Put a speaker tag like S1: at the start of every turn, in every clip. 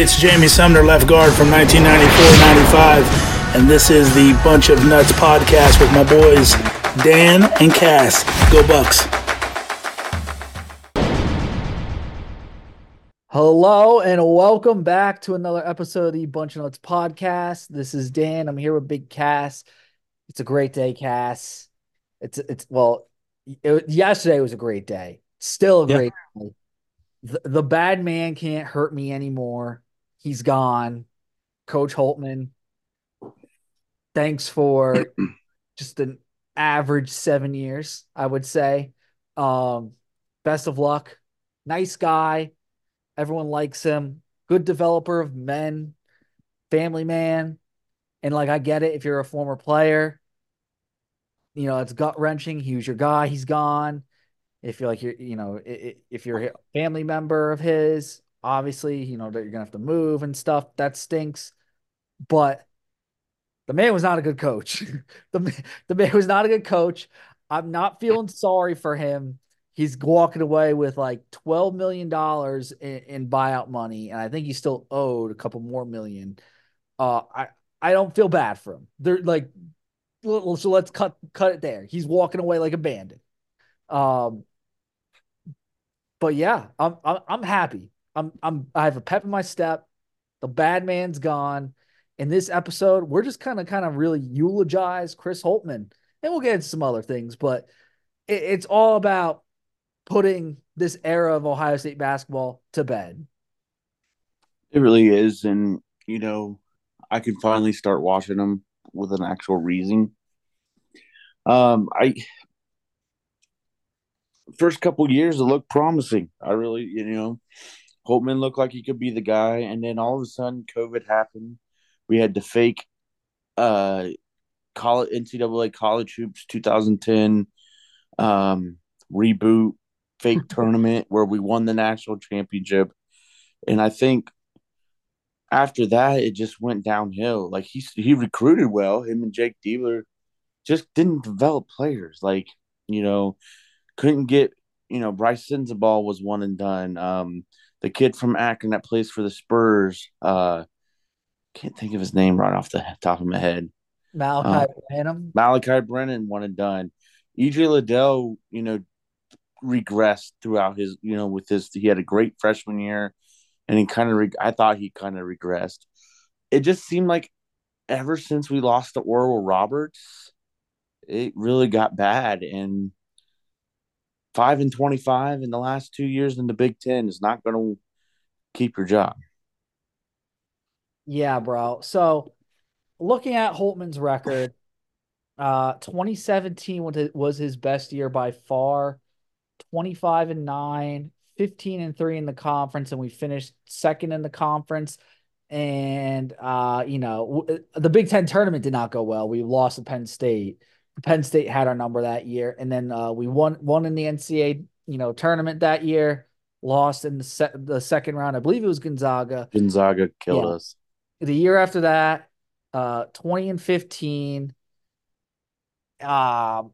S1: Hey, it's Jamie Sumner, left guard from 1994-95, and this is the Bunch of Nuts podcast with my boys Dan and Cass. Go Bucks!
S2: Hello and welcome back to another episode of the Bunch of Nuts podcast. This is Dan. I'm here with Big Cass. It's a great day, Cass. It's it's well, it, yesterday was a great day. Still a
S3: Yeah.
S2: great day. The, the bad man can't hurt me anymore. He's gone. Coach Holtmann. Thanks for just an average seven years, I would say. Um, best of luck. Nice guy. Everyone likes him. Good developer of men, family man. And like, I get it if you're a former player, you know, it's gut wrenching. He was your guy. He's gone. If you're like, you're, you know, if you're a family member of his, obviously, you know, that you're to have to move and stuff. That stinks. But the man was not a good coach. the, the man was not a good coach. I'm not feeling sorry for him. He's walking away with like $12 million in, in buyout money. And I think he's still owed a couple more million. Uh, I, I don't feel bad for him. They're like, so let's cut cut it there. He's walking away like a bandit. Um, but yeah, I'm I'm, I'm happy. I'm I'm I have a pep in my step. The bad man's gone. In this episode, we're just kind of kind of really eulogize Chris Holtmann, and we'll get into some other things. But it, it's all about putting this era of Ohio State basketball to bed.
S3: It really is, and you know, I can finally start watching them with an actual reason. Um, I first couple years it looked promising. I really, you know, Holtmann looked like he could be the guy, and then all of a sudden, COVID happened. We had the fake, uh, college NCAA college hoops 2010, um, reboot fake tournament where we won the national championship, and I think after that, it just went downhill. Like he he recruited well. Him and Jake Diebler just didn't develop players. Like you know, couldn't get you know Brice Sensabaugh was one and done. Um, the kid from Akron that plays for the Spurs. Uh, can't think of his name right off the top of my head.
S2: Malaki Branham.
S3: Malaki Branham one and done. EJ Liddell, you know, regressed throughout his, you know, with his. He had a great freshman year, and he kind of. Reg- I thought he kind of regressed. It just seemed like ever since we lost to Oral Roberts, it really got bad. And five and twenty-five in the last two years in the Big Ten is not going to keep your job.
S2: Yeah, bro. So looking at Holtmann's record, uh 2017 was his- best year by far. 25 and 9, 15 and 3 in the conference and we finished second in the conference. And uh, you know, the Big 10 tournament did not go well. We lost to Penn State. Penn State had our number that year and then uh, we won won in the NCAA, you know, tournament that year, lost in the se- the second round. I believe it was Gonzaga
S3: Gonzaga killed
S2: Yeah.
S3: us.
S2: the year after that, uh, 20 and 15. Um,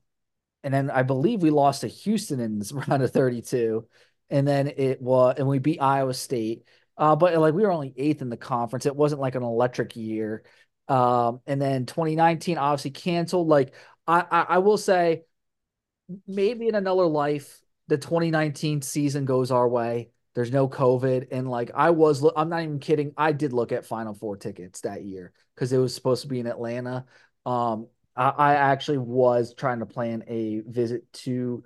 S2: and then I believe we lost to Houston in this round of 32. And then it was, and we beat Iowa State. Uh, but like we were only eighth in the conference. It wasn't like an electric year. Um, and then 2019 obviously canceled. Like I, I, I will say, maybe in another life, the 2019 season goes our way. There's no COVID, and like I was, I'm not even kidding. I did look at Final Four tickets that year because it was supposed to be in Atlanta. Um, I, I actually was trying to plan a visit to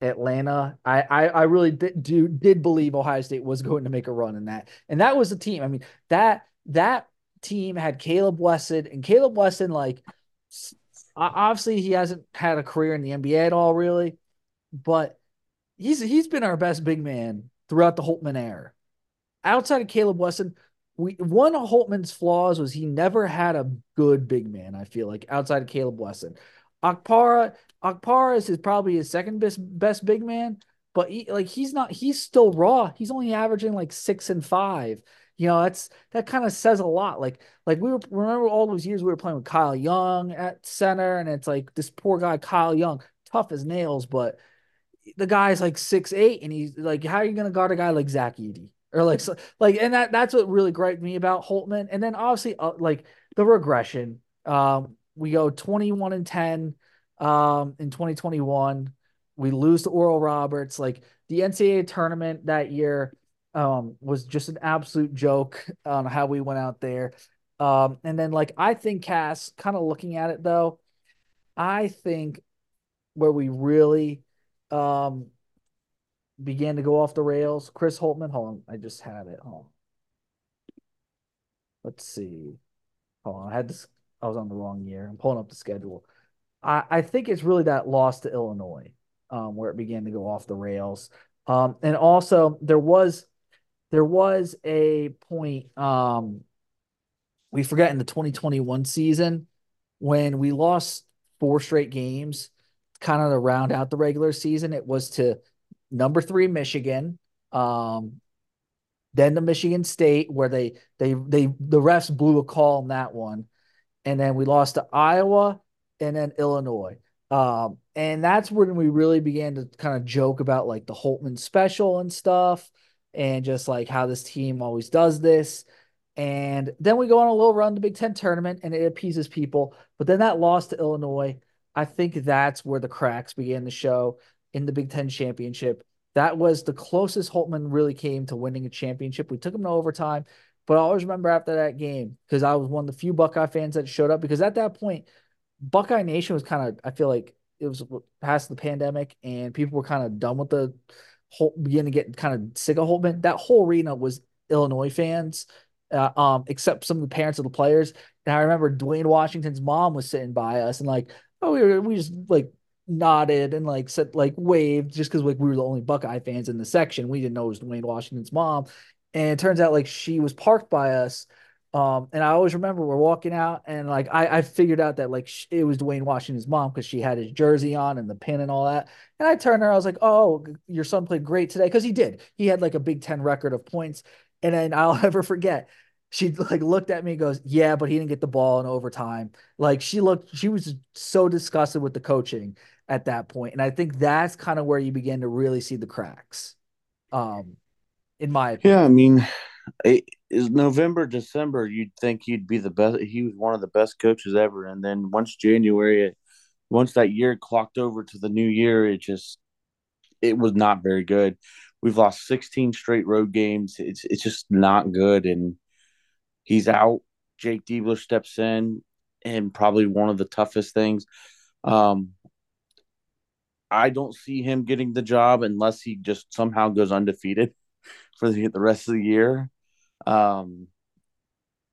S2: Atlanta. I, I, I really did, do did believe Ohio State was going to make a run in that, and that was the team. I mean that that team had Kaleb Wesson, and Kaleb Wesson like obviously he hasn't had a career in the NBA at all, really, but he's he's been our best big man throughout the Holtmann era. Outside of Kaleb Wesson, we one of Holtmann's flaws was he never had a good big man. I feel like outside of Kaleb Wesson, Okpara Okpara is his, probably his second best best big man, but he, like he's not he's still raw. He's only averaging like six and five. You know, that's that kind of says a lot. Like like we were remember all those years we were playing with Kyle Young at center, and it's like this poor guy Kyle Young, tough as nails, but the guy's like six eight, and he's like, how are you gonna guard a guy like Zach Edey? or like so, like and that that's what really griped me about Holtmann. And then obviously uh, like the regression. Um, we go 21 and 10 um in 2021. We lose to Oral Roberts. Like the NCAA tournament that year um was just an absolute joke on how we went out there. Um, and then like I think Cass, kind of looking at it though, I think where we really um began to go off the rails. Chris Holtmann. hold on, I just had it. Hold on. Let's see. Hold on, I had this. I was on the wrong year. I'm pulling up the schedule. I, I think it's really that loss to Illinois, um, where it began to go off the rails. Um, and also there was there was a point um we forget in the 2021 season when we lost four straight games, kind of to round out the regular season. It was to number three Michigan, um, then to Michigan State, where they they they the refs blew a call on that one, and then we lost to Iowa and then Illinois. Um, and that's when we really began to kind of joke about like the Holtmann special and stuff, and just like how this team always does this. And then we go on a little run the Big Ten tournament and it appeases people. But then that loss to Illinois, I think that's where the cracks began to show in the Big Ten championship. That was the closest Holtmann really came to winning a championship. We took him to overtime, but I always remember after that game because I was one of the few Buckeye fans that showed up because at that point, Buckeye Nation was kind of, I feel like it was past the pandemic and people were kind of done with the whole, to get kind of sick of Holtmann. That whole arena was Illinois fans uh, um, except some of the parents of the players. And I remember Duane Washington's mom was sitting by us and like, oh, we were, we just like nodded and like said like waved just because like we were the only Buckeye fans in the section. We didn't know it was Duane Washington's mom. And it turns out like she was parked by us. Um, and I always remember we're walking out and like I, I figured out that like sh- it was Duane Washington's mom because she had his jersey on and the pin and all that. And I turned her, I was like, "Oh, your son played great today," because he did. He had like a Big Ten record of points. And then I'll never forget she like looked at me and goes, "Yeah, but he didn't get the ball in overtime." Like she looked, she was so disgusted with the coaching at that point. point, and I think that's kind of where you begin to really see the cracks. Um, in my
S3: opinion. yeah, I mean, it is November, December. You'd think he'd be the best. He was one of the best coaches ever, and then once January, once that year clocked over to the new year, it just it was not very good. We've lost 16 straight road games. It's it's just not good, and He's out. Jake Diebler steps in, and probably one of the toughest things. Um, I don't see him getting the job unless he just somehow goes undefeated for the, the rest of the year. Um,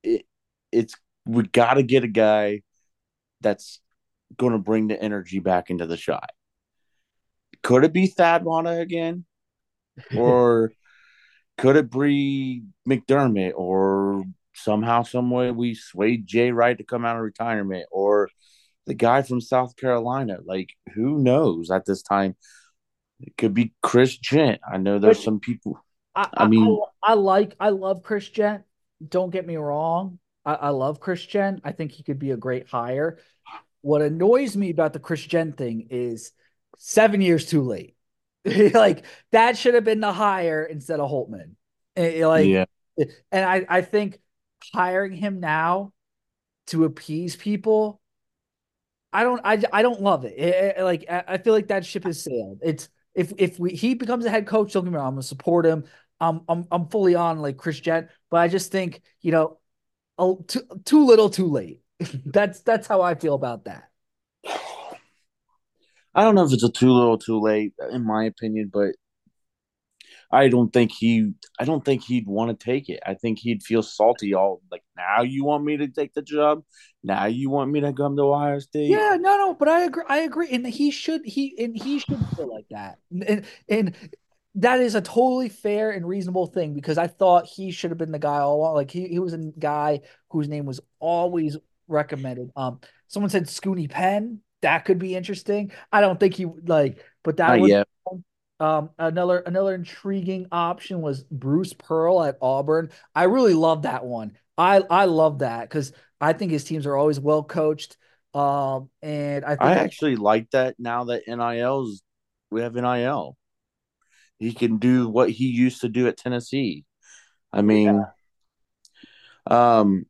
S3: it, it's we got to get a guy that's going to bring the energy back into the shot. Could it be Thad Matta again, or could it be McDermott or somehow, some way, we swayed Jay Wright to come out of retirement, or the guy from South Carolina. Like, who knows at this time? It could be Chris Jent. I know there's some people.
S2: I, I mean, I, I, like, I love Chris Jent. Don't get me wrong. I, I love Chris Jent. I think he could be a great hire. What annoys me about the Chris Jent thing is seven years too late. like that should have been the hire instead of Holtmann. Eh, eh, like, yeah. and I, I think hiring him now to appease people i don't i, I don't love it, it, it like I, I feel like that ship has sailed it's if if we he becomes a head coach don't get me wrong i'm gonna support him i'm i'm, I'm fully on like chris jent but i just think you know too, too little too late that's that's how i feel about that
S3: i don't know if it's a too little too late in my opinion but I don't think he I don't think he'd want to take it. I think he'd feel salty all like now you want me to take the job? Now you want me to come to Ohio State?
S2: Yeah, no, no, but I agree I agree. And he should he and he should feel like that. And and that is a totally fair and reasonable thing because I thought he should have been the guy all along. Like he, he was a guy whose name was always recommended. Um someone said Scoonie Penn. That could be interesting. I don't think he like, but that Not was yet. Um, another another intriguing option was Bruce Pearl at Auburn. I really love that one. I I love that because I think his teams are always well coached. Um, and I
S3: I actually like that now that NIL's we have NIL. He can do what he used to do at Tennessee. I mean, um,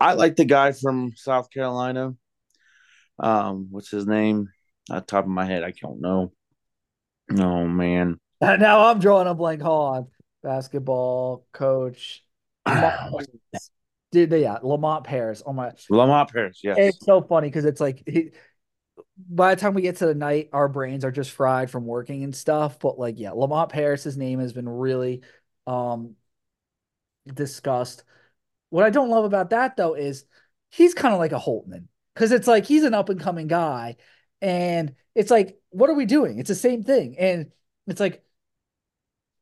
S3: I like the guy from South Carolina. Um, what's his name? At the top of my head, I don't know. Oh man.
S2: Now I'm drawing a blank. Hold on. Basketball coach. Did yeah, Lamont Paris. Oh my
S3: Lamont Paris, yes.
S2: It's so funny because it's like he, by the time we get to the night, our brains are just fried from working and stuff. But like, yeah, Lamont Paris's name has been really um discussed. What I don't love about that though is he's kind of like a Holtmann because it's like he's an up and coming guy, and it's like, what are we doing? It's the same thing, and it's like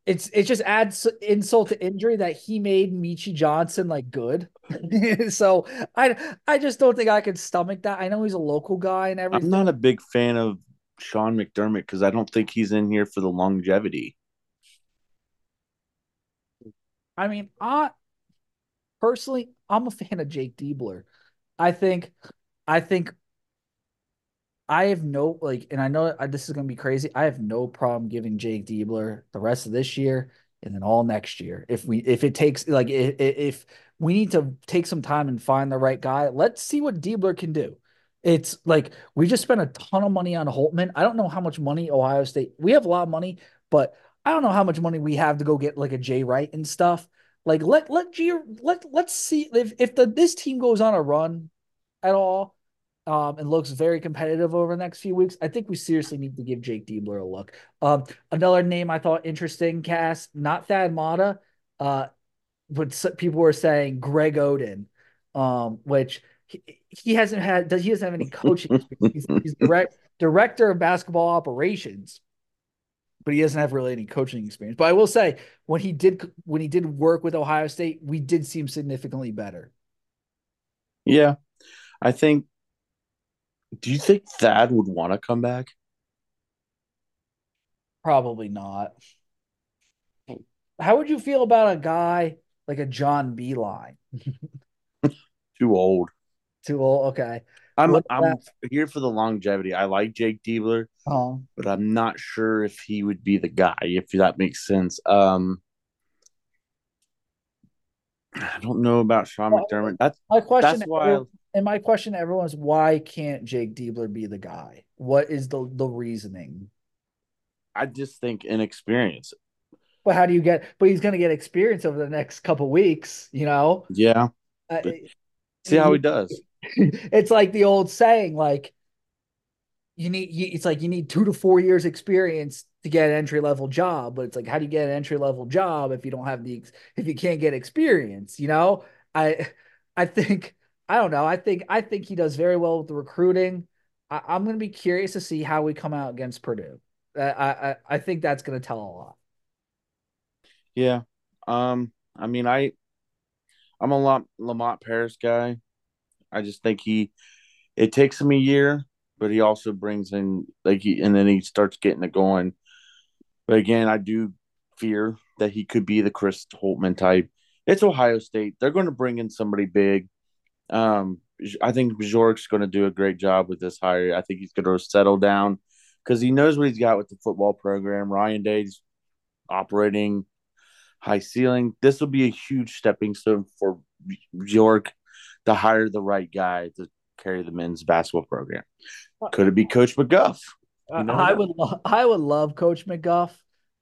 S2: it's it just adds insult to injury that he made Meechie Johnson like good. so I I just don't think I could stomach that. I know he's a local guy and everything.
S3: I'm not a big fan of Sean McDermott because I don't think he's in here for the longevity.
S2: I mean, I personally I'm a fan of Jake Diebler. I think I think I have no like, and I know this is going to be crazy. I have no problem giving Jake Diebler the rest of this year and then all next year. If we, if it takes like, if, if we need to take some time and find the right guy, let's see what Diebler can do. It's like we just spent a ton of money on Holtmann. I don't know how much money Ohio State. We have a lot of money, but I don't know how much money we have to go get like a Jay Wright and stuff. Like let let G let let's see if if the this team goes on a run at all um, and looks very competitive over the next few weeks, I think we seriously need to give Jake Diebler a look. Um, another name I thought interesting, Cass, not Thad Matta, uh, but people were saying Greg Oden, um, which he, he hasn't had, Does he doesn't have any coaching. he's, he's direct, director of basketball operations, but he doesn't have really any coaching experience. But I will say, when he did, when he did work with Ohio State, we did seem significantly better.
S3: Yeah, I think do you think Thad would want to come back?
S2: Probably not. How would you feel about a guy like a John Beilein?
S3: Too old.
S2: Too old. Okay.
S3: I'm I'm that? here for the longevity. I like Jake Diebler,
S2: oh.
S3: but I'm not sure if he would be the guy. If that makes sense. Um, I don't know about Sean McDermott. That's
S2: my question.
S3: That's why.
S2: And my question to everyone is why can't Jake Diebler be the guy? What is the the reasoning?
S3: I just think inexperience.
S2: But how do you get? But he's going to get experience over the next couple weeks. You know.
S3: Yeah. Uh, see how he does.
S2: It's like the old saying, like you need. It's like you need two to four years experience to get an entry level job. But it's like, how do you get an entry level job if you don't have the if you can't get experience? You know. I I think I don't know. I think I think he does very well with the recruiting. I, am going to be curious to see how we come out against Purdue. I I, I think that's going to tell a lot.
S3: Yeah. Um. I mean, I I'm a lot Lamont Paris guy. I just think he it takes him a year, but he also brings in like he and then he starts getting it going. But again, I do fear that he could be the Chris Holtmann type. It's Ohio State. They're going to bring in somebody big. Um, I think Bjork's going to do a great job with this hire. I think he's going to settle down because he knows what he's got with the football program. Ryan Day's operating high ceiling. This will be a huge stepping stone for Bjork to hire the right guy to carry the men's basketball program. Could it be Coach McGuff?
S2: You know I would, lo- I would love Coach McGuff.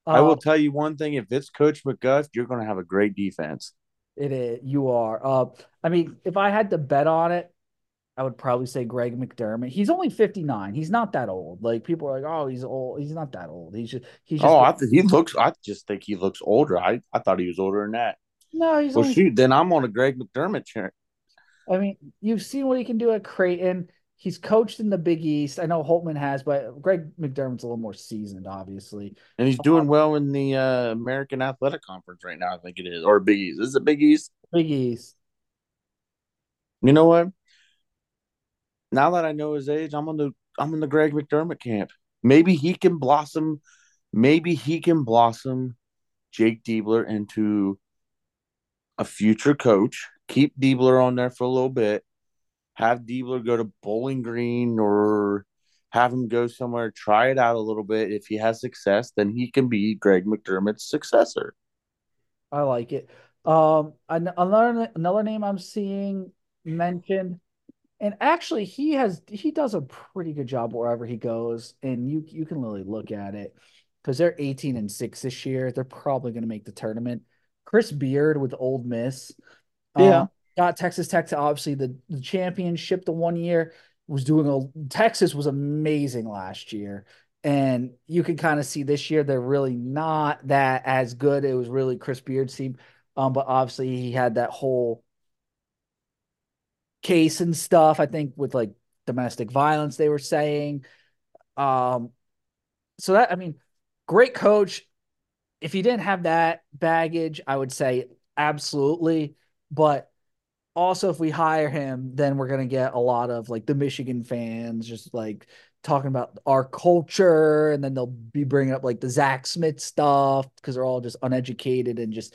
S3: I will uh, tell you one thing: if it's Coach McGuff, you're going to have a great defense.
S2: It is. You are. Uh, I mean, if I had to bet on it, I would probably say Greg McDermott. He's only 59. He's not that old. Like people are like, oh, he's old. He's not that old. He's just he's just
S3: Oh, I th- he looks I just think he looks older. I, I thought he was older than that.
S2: No, he's
S3: well only... shoot, then I'm on a Greg McDermott chair.
S2: I mean, you've seen what he can do at Creighton. He's coached in the Big East. I know Holtmann has, but Greg McDermott's a little more seasoned, obviously.
S3: And he's doing well in the uh, American Athletic Conference right now. I think it is, or Big East. Is it Big East?
S2: Big East.
S3: You know what? Now that I know his age, I'm on the I'm in the Greg McDermott camp. Maybe he can blossom. Maybe he can blossom Jake Diebler into a future coach. Keep Diebler on there for a little bit have Diebler go to Bowling Green or have him go somewhere, try it out a little bit. If he has success, then he can be Greg McDermott's successor.
S2: I like it. Um, another another name I'm seeing mentioned, and actually he has he does a pretty good job wherever he goes, and you you can really look at it because they're 18 and six this year. They're probably going to make the tournament. Chris Beard with Ole Miss,
S3: Yeah.
S2: um, got Texas Tech to obviously the, the championship the one year. Was doing a Texas was amazing last year. And you can kind of see this year they're really not that as good. It was really Chris Beard's team. Um, but obviously he had that whole case and stuff, I think, with like domestic violence, they were saying. Um, so that I mean, great coach. If he didn't have that baggage, I would say absolutely. But also, if we hire him, then we're gonna get a lot of like the Michigan fans just like talking about our culture, and then they'll be bringing up like the Zach Smith stuff because they're all just uneducated and just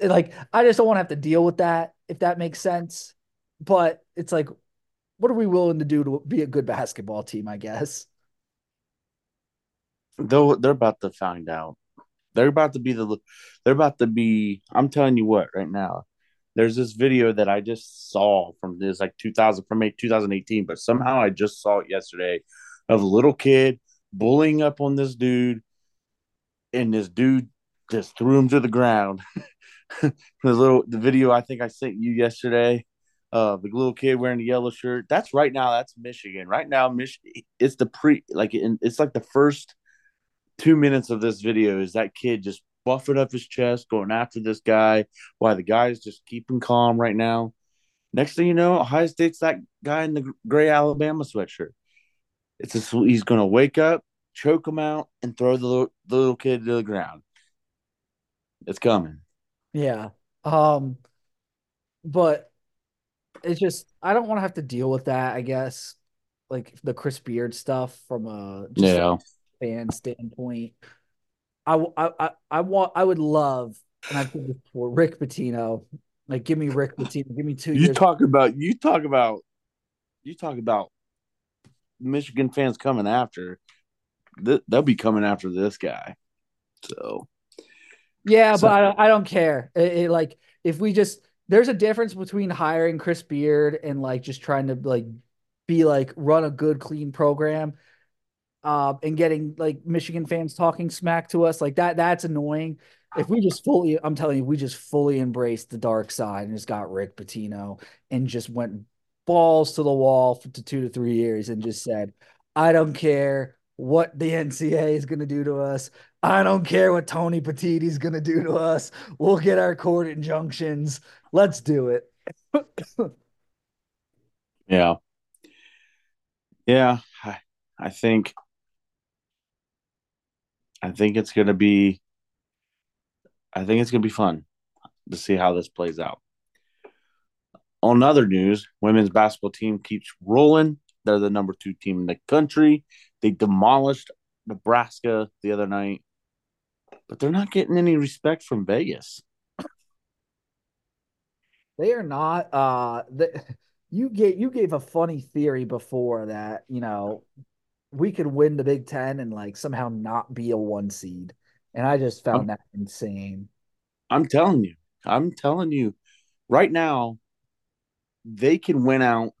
S2: like I just don't want to have to deal with that if that makes sense. But it's like, what are we willing to do to be a good basketball team? I guess.
S3: Though they're about to find out. They're about to be the. They're about to be. I'm telling you what, right now. There's this video that I just saw from this like 2000 from 2018, but somehow I just saw it yesterday of a little kid bullying up on this dude, and this dude just threw him to the ground. the little the video I think I sent you yesterday, uh, the little kid wearing the yellow shirt. That's right now. That's Michigan. Right now, Michigan. It's the pre like in, it's like the first two minutes of this video is that kid just buffing up his chest, going after this guy, Why the guy's just keeping calm right now. Next thing you know, Ohio State's that guy in the gray Alabama sweatshirt. It's just, he's going to wake up, choke him out, and throw the little, the little kid to the ground. It's coming.
S2: Yeah. Um, but it's just I don't want to have to deal with that. I guess like the Chris Beard stuff from a
S3: yeah
S2: fan standpoint. I, I I want I would love and I've said this before Rick Pitino. Like give me Rick Pitino. Give me two.
S3: You talk about you talk about you talk about Michigan fans coming after. They'll be coming after this guy. So
S2: yeah, so, but I, I don't care. It, it, like if we just there's a difference between hiring Chris Beard and like just trying to like be like run a good clean program uh, and getting like Michigan fans talking smack to us like that that's annoying. If we just fully I'm telling you we just fully embraced the dark side and just got Rick Pitino and just went balls to the wall for 2 to 3 years and just said I don't care what the NCAA is going to do to us. I don't care what Tony Petitti's going to do to us. We'll get our court injunctions. Let's do it.
S3: yeah. Yeah, I, I think I think it's going to be I think it's to be fun to see how this plays out. On other news, women's basketball team keeps rolling. They're the number 2 team in the country. They demolished Nebraska the other night, but they're not getting any respect from Vegas.
S2: They are not. Uh, the, you gave you gave a funny theory before that you know we could win the Big Ten and like somehow not be a one seed, and I just found I'm, that insane.
S3: I'm telling you, I'm telling you, right now, they can win out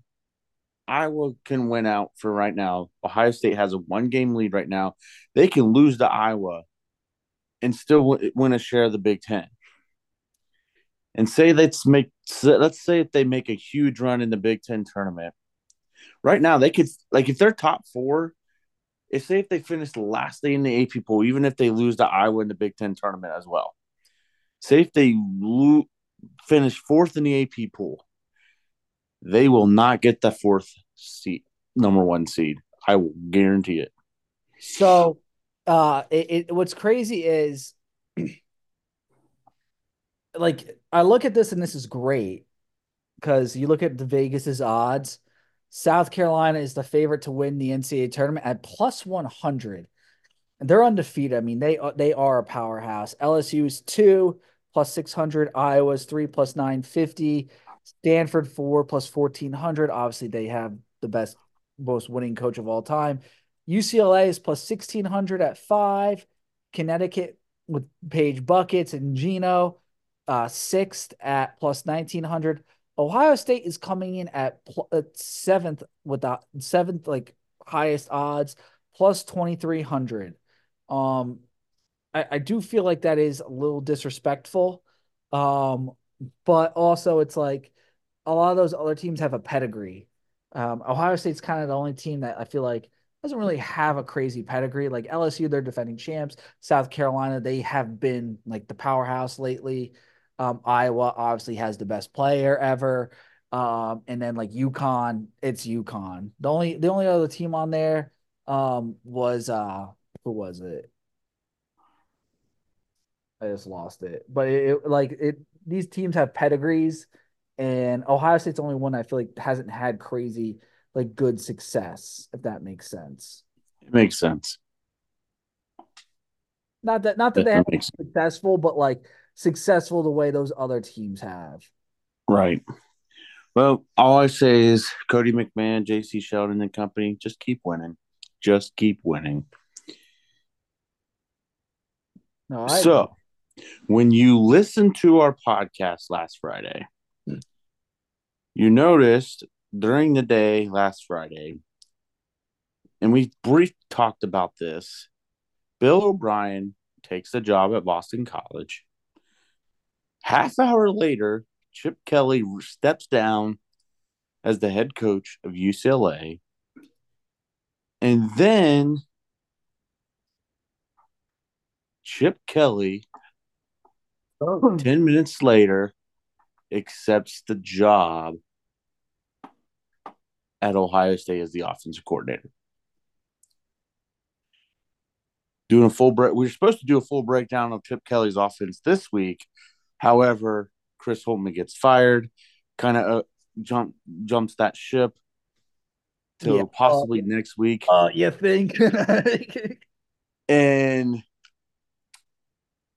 S3: Iowa can win out for right now. Ohio State has a one game lead right now. They can lose to Iowa and still win a share of the Big Ten. And say let's make let's say if they make a huge run in the Big Ten tournament. Right now, they could like if they're top four. If say if they finish the last in the AP pool, even if they lose to Iowa in the Big Ten tournament as well. Say if they lo- finish fourth in the AP pool, they will not get the fourth seat, number one seed. I will guarantee it.
S2: So, uh, it, it what's crazy is, like, I look at this and this is great because you look at the Vegas's odds. South Carolina is the favorite to win the NCAA tournament at plus one hundred, and they're undefeated. I mean, they they are a powerhouse. LSU is two plus six hundred. Iowa's three plus nine fifty. Stanford four plus fourteen hundred. Obviously, they have the best, most winning coach of all time. UCLA is plus sixteen hundred at five. Connecticut with Paige Bueckers and Gino uh, sixth at plus 1900. Ohio State is coming in at pl- uh, seventh with the seventh like highest odds plus 2300. Um, I, I do feel like that is a little disrespectful. Um, but also it's like a lot of those other teams have a pedigree. Um, Ohio State's kind of the only team that I feel like doesn't really have a crazy pedigree. Like LSU, they're defending champs. South Carolina, they have been like the powerhouse lately. Um, Iowa obviously has the best player ever. Um, and then like UConn, it's UConn. The only the only other team on there um was uh who was it? I just lost it. But it, it like it these teams have pedigrees and Ohio State's the only one I feel like hasn't had crazy like good success, if that makes sense.
S3: It makes sense.
S2: Not that not that, that they have been successful, but like successful the way those other teams have.
S3: Right. Well, all I say is Cotie McMahon, Jacy Sheldon, and company, just keep winning. Just keep winning. So, when you listened to our podcast last Friday, hmm. you noticed during the day last Friday, and we brief talked about this. Bill O'Brien takes a job at Boston College. Half hour later, Chip Kelly steps down as the head coach of UCLA. And then Chip Kelly, oh. 10 minutes later, accepts the job at Ohio State as the offensive coordinator. Doing a full break, we are supposed to do a full breakdown of Chip Kelly's offense this week. However, Chris Holtmann gets fired, kind of uh, jump jumps that ship to yeah. possibly uh, next week.
S2: Uh, you think?
S3: and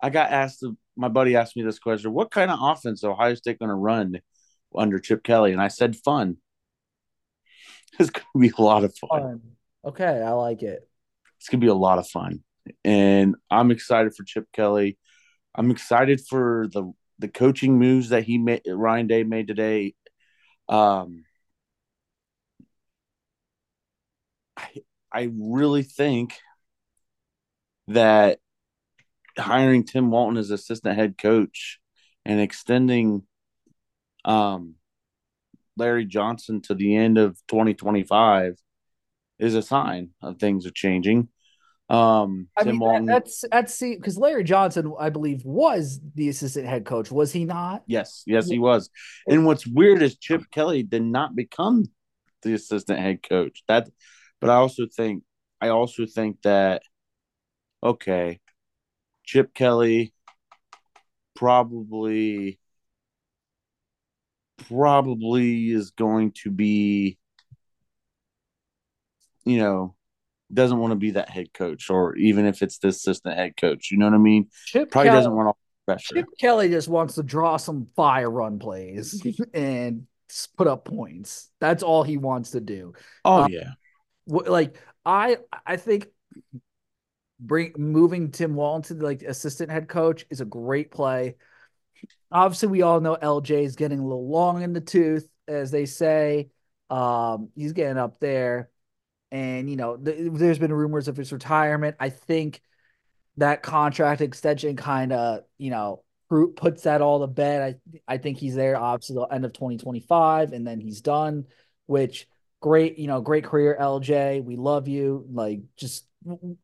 S3: I got asked. My buddy asked me this question: What kind of offense is Ohio State going to run under Chip Kelly? And I said, "Fun." It's going to be a lot of fun. fun.
S2: Okay, I like it.
S3: It's going to be a lot of fun, and I'm excited for Chip Kelly. I'm excited for the the coaching moves that he made. Ryan Day made today. Um, I I really think that hiring Tim Walton as assistant head coach and extending um Larry Johnson to the end of 2025 is a sign of things are changing. Um,
S2: I Tim mean, Walton, that's that's see because Larry Johnson, I believe, was the assistant head coach, was he not?
S3: Yes, yes, he was. And what's weird is Chip Kelly did not become the assistant head coach. That, but I also think, I also think that, okay, Chip Kelly probably probably is going to be you know doesn't want to be that head coach or even if it's the assistant head coach you know what i mean? Chip probably Kelly, doesn't want all pressure.
S2: Chip Kelly just wants to draw some fire run plays and put up points. That's all he wants to do.
S3: Oh um, yeah.
S2: like i i think bring moving Tim Walton to like assistant head coach is a great play. Obviously, we all know LJ is getting a little long in the tooth, as they say. Um, he's getting up there, and you know, th- there's been rumors of his retirement. I think that contract extension kind of, you know, puts that all to bed. I I think he's there obviously the end of 2025, and then he's done. Which great, you know, great career, LJ. We love you. Like just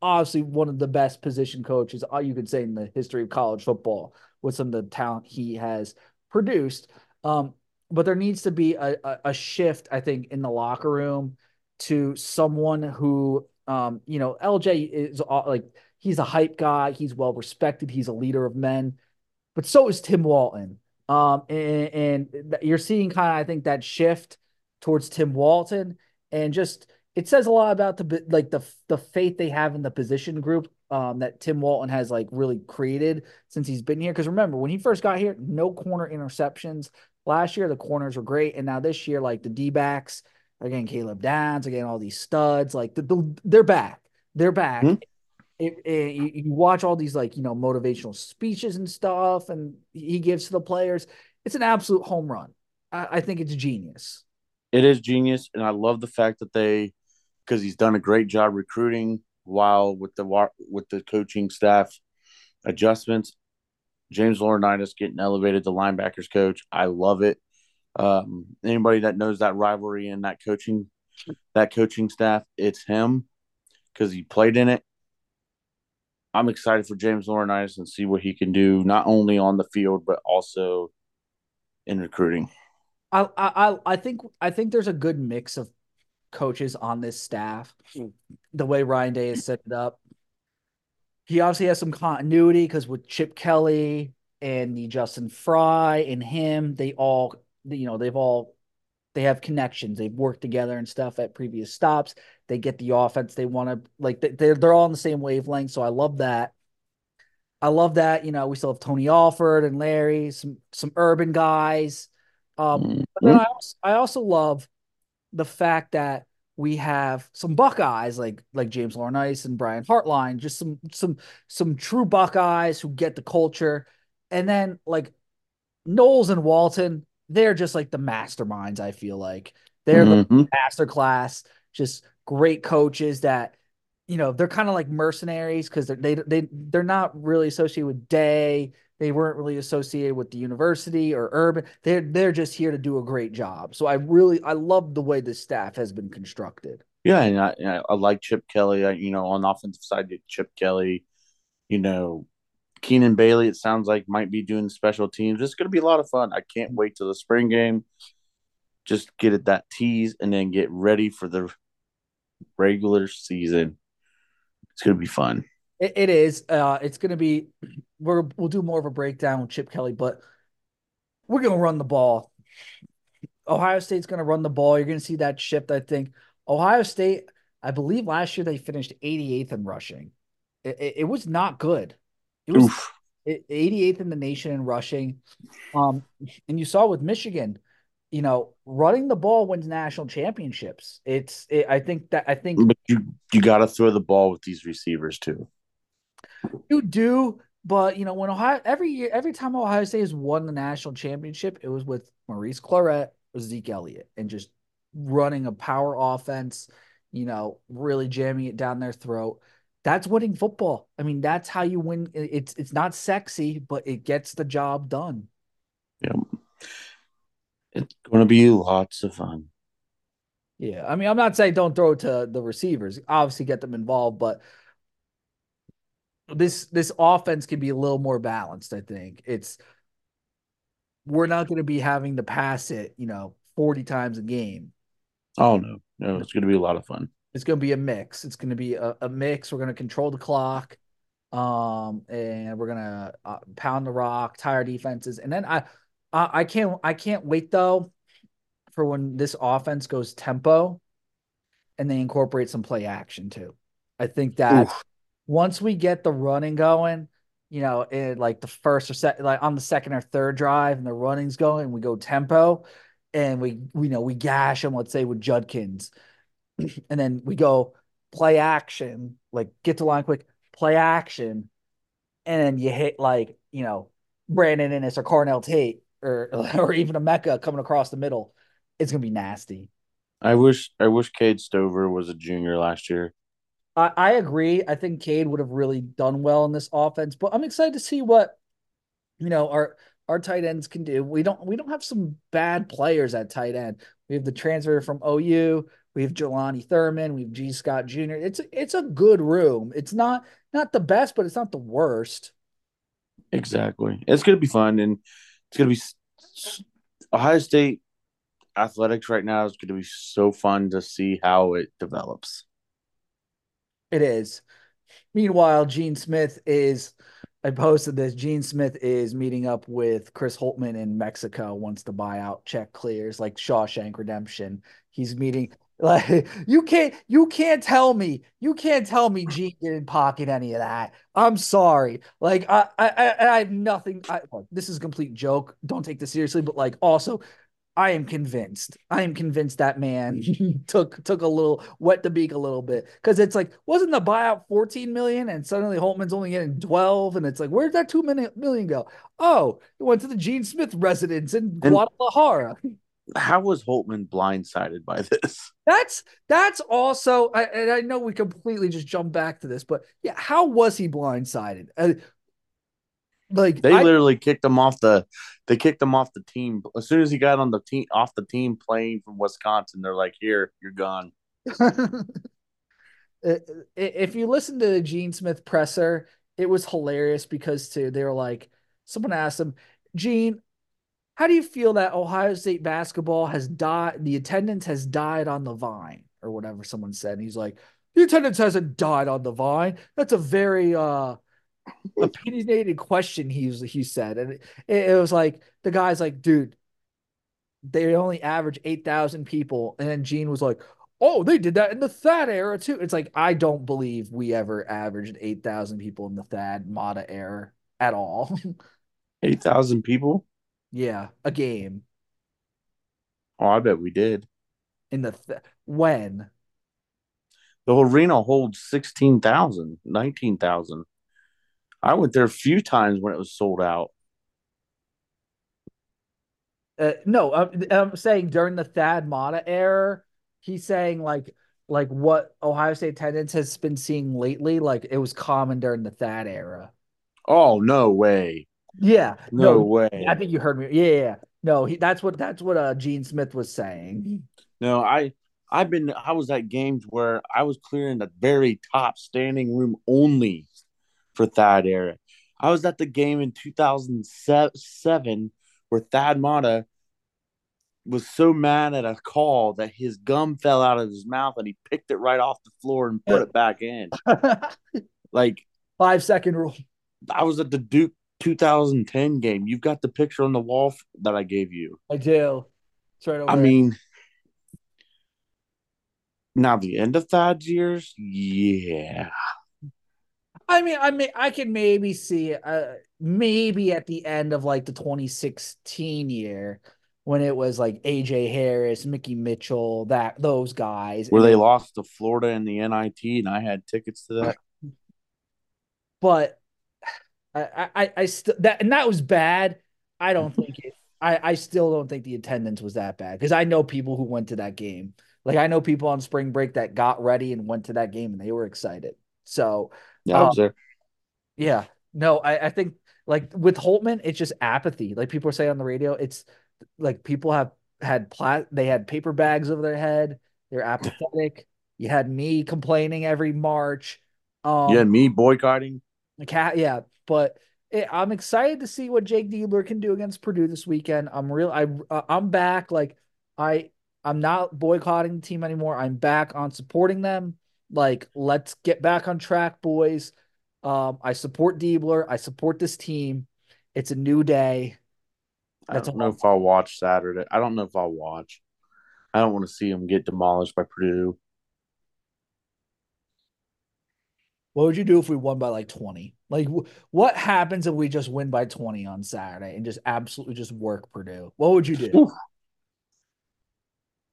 S2: obviously one of the best position coaches uh, you could say in the history of college football with some of the talent he has produced. Um, but there needs to be a, a, a, shift, I think, in the locker room to someone who, um, you know, LJ is uh, like he's a hype guy, he's well respected, he's a leader of men, but so is Tim Walton. Um, and, and you're seeing kind of, I think, that shift towards Tim Walton and just it says a lot about the like the the faith they have in the position group um, that Tim Walton has like really created since he's been here. Because remember, when he first got here, no corner interceptions. Last year, the corners were great, and now this year, like the D backs, again, Caleb Downs, again, all these studs, like the, the, they're back. They're back. Mm-hmm. it, it, you watch all these like you know motivational speeches and stuff, and he gives to the players. It's an absolute home run. I, I think it's genius.
S3: It is genius, and I love the fact that they, because he's done a great job recruiting while with the with the coaching staff adjustments. James Laurinaitis getting elevated to linebackers coach. I love it. Um, anybody that knows that rivalry and that coaching that coaching staff, it's him because he played in it. I'm excited for James Laurinaitis and see what he can do, not only on the field but also in recruiting.
S2: I I I think I think there's a good mix of coaches on this staff. The way Ryan Day has set it up, he obviously has some continuity because with Chip Kelly and the Justin Frye and him, they all you know they've all they have connections. They've worked together and stuff at previous stops. They get the offense they want to like. They're they're all on the same wavelength. So I love that. I love that. You know, we still have Tony Alford and Larry, some some urban guys. Um, mm-hmm. but then I also, I also love the fact that we have some Buckeyes like like James Laurinaitis and Brian Hartline, just some some some true Buckeyes who get the culture, and then like Knowles and Walton, they're just like the masterminds. I feel like they're mm-hmm. the master class, just great coaches that you know they're kind of like mercenaries because they're they, they they're not really associated with Day. They weren't really associated with the university or urban. They're they're just here to do a great job. So I really I love the way the staff has been constructed.
S3: Yeah, and I, I like Chip Kelly. I, you know, on the offensive side, Chip Kelly. You know, Keenan Bailey, it sounds like might be doing special teams. It's going to be a lot of fun. I can't wait till the spring game. Just get it that tease and then get ready for the regular season. It's going to be fun.
S2: it, it is. Uh, it's going to be. We're we'll do more of a breakdown with Chip Kelly, but we're going to run the ball. Ohio State's going to run the ball. You're going to see that shift. I think Ohio State. I believe last year they finished 88th in rushing. It, it, it was not good. It was Oof. 88th in the nation in rushing. Um, and you saw with Michigan, you know, running the ball wins national championships. It's, it, I think that, I think,
S3: but you, you got to throw the ball with these receivers too.
S2: You do, but you know, when Ohio, every year, every time Ohio State has won the national championship, it was with Maurice Clarett or Zeke Elliott and just running a power offense, you know, really jamming it down their throat that's winning football. I mean, that's how you win. It's it's not sexy, but it gets the job done.
S3: Yeah. It's going to be lots of fun.
S2: Yeah. I mean, I'm not saying don't throw to the receivers. Obviously get them involved, but this this offense can be a little more balanced, I think. It's we're not going to be having to pass it, you know, 40 times a game.
S3: Oh no. No, it's going to be a lot of fun.
S2: It's going to be a mix. It's going to be a, a mix. We're going to control the clock, um, and we're going to uh, pound the rock, tire defenses, and then I, I, I can't, I can't wait though, for when this offense goes tempo, and they incorporate some play action too. I think that Oof. once we get the running going, you know, in like the first or second, like on the second or third drive, and the running's going, we go tempo, and we, we know we gash them. Let's say with Judkins and then we go play action, like get to line quick, play action, and then you hit like you know Brandon Inniss or Carnell Tate or or even Emeka coming across the middle. It's gonna be nasty.
S3: I wish I wish Cade Stover was a junior last year.
S2: I, I agree. I think Cade would have really done well in this offense, but I'm excited to see what you know our our tight ends can do. We don't we don't have some bad players at tight end. We have the transfer from OU. We have Jelani Thurman. We have Gee Scott Jr. It's it's a good room. It's not not the best, but it's not the worst.
S3: Exactly. It's gonna be fun, and it's gonna be Ohio State athletics right now is gonna be so fun to see how it develops.
S2: It is. Meanwhile, Gene Smith is. I posted this. Gene Smith is meeting up with Chris Holtmann in Mexico once the buyout check clears, like Shawshank Redemption. He's meeting like you can't you can't tell me you can't tell me Gene didn't pocket any of that. I'm sorry. Like I I I have nothing. I, this is a complete joke. Don't take this seriously. But like also, I am convinced. I am convinced that man took took a little wet the beak a little bit because it's like wasn't the buyout 14 million and suddenly Holtmann's only getting 12 and it's like where did that two million, million go? Oh, it went to the Gene Smith residence in
S3: And-
S2: Guadalajara.
S3: How was Holtmann blindsided by this?
S2: That's that's also I, and I know we completely just jump back to this, but yeah, how was he blindsided? Uh, like
S3: They
S2: I-
S3: literally kicked him off the. They kicked him off the team as soon as he got on the team off the team playing from Wisconsin. They're like, "Here, you're gone."
S2: If you listen to the Gene Smith presser, it was hilarious because too they were like, someone asked him, Gene, how do you feel that Ohio State basketball has died? The attendance has died on the vine, or whatever someone said. And he's like, the attendance hasn't died on the vine. That's a very uh opinionated question. He's he said, and it, it was like the guy's like, dude, they only average eight thousand people, and then Gene was like, oh, they did that in the Thad era too. It's like I don't believe we ever averaged eight thousand people in the Thad Matta era at all.
S3: Eight thousand people.
S2: Yeah, a game
S3: Oh, I bet we did.
S2: in the th- when
S3: The arena holds 16,000, 19,000. I went there a few times when it was sold out.
S2: uh, no, I'm, I'm saying during the Thad Matta era, he's saying like like what Ohio State attendance has been seeing lately. Like it was common during the Thad era.
S3: Oh, no way.
S2: Yeah,
S3: No,
S2: no,
S3: way.
S2: I think you heard me. Yeah, yeah, yeah. No, he, that's what that's what uh Gene Smith was saying.
S3: No, I I've been I was at games where I was clearing the very top standing room only for Thad era. I was at the game in 2007 where Thad Matta was so mad at a call that his gum fell out of his mouth and he picked it right off the floor and put it back in. Like
S2: Five second rule.
S3: I was at the Duke 2010 game. You've got the picture on the wall that I gave you.
S2: I do. It's right over
S3: I mean, now the end of Thad's years, yeah.
S2: I mean, I mean, I can maybe see, uh, maybe at the end of like the 2016 year when it was like AJ Harris, Mickey Mitchell, that those guys.
S3: Where they lost to Florida in the NIT, and I had tickets to that.
S2: but I, I, I still that and that was bad. I don't think it. I, I still don't think the attendance was that bad because I know people who went to that game. Like I know people on spring break that got ready and went to that game and they were excited. So
S3: Yeah, I was there.
S2: Yeah. No, I, I think like with Holtmann, it's just apathy. Like people say on the radio, it's like people have had plat they had paper bags over their head. They're apathetic. You had me complaining every March. Um
S3: You had me boycotting.
S2: the cat, yeah, but it, I'm excited to see what Jake Diebler can do against Purdue this weekend. I'm real. I uh, I'm back. Like I I'm not boycotting the team anymore. I'm back on supporting them. Like let's get back on track, boys. Um, I support Diebler. I support this team. It's a new day.
S3: I don't know if I'll watch Saturday. I don't know if I'll watch. I don't want to see them get demolished by Purdue.
S2: What would you do if we won by like 20? Like what happens if we just win by 20 on Saturday and just absolutely just work Purdue? What would you do?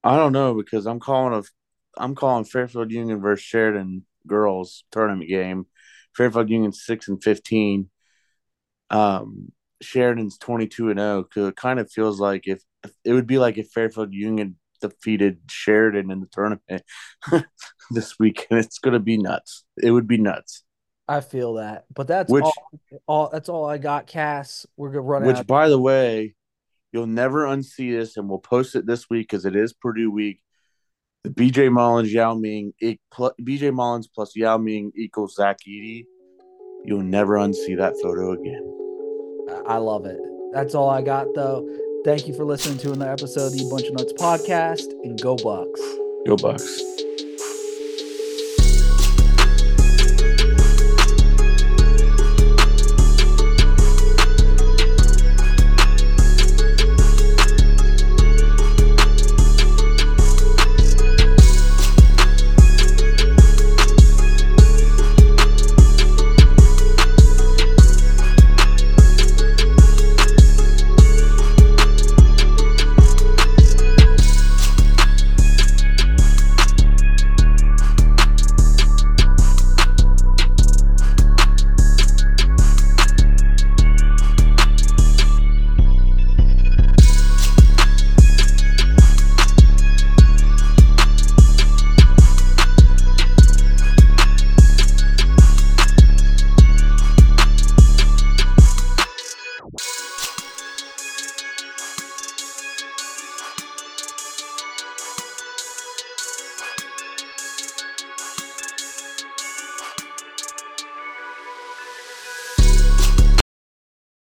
S3: I don't know because I'm calling a, I'm calling Fairfield Union versus Sheridan girls tournament game. Fairfield Union six and fifteen. Um, Sheridan's twenty two and zero. Cause it kind of feels like if it would be like if Fairfield Union defeated Sheridan in the tournament this weekend. it's gonna be nuts. It would be nuts.
S2: I feel that. But that's
S3: Which-
S2: all, all that's all I got, Cass. We're gonna run out.
S3: Which,
S2: out.
S3: by the way, you'll never unsee this, and we'll post it this week because it is Purdue week. The BJ Mullens Yao Ming BJ Mullens plus Yao Ming equals Zach Edey. You'll never unsee that photo again.
S2: I love it. That's all I got though. Thank you for listening to another episode of the Bunch of Nuts podcast and go Bucks.
S3: Go Bucks.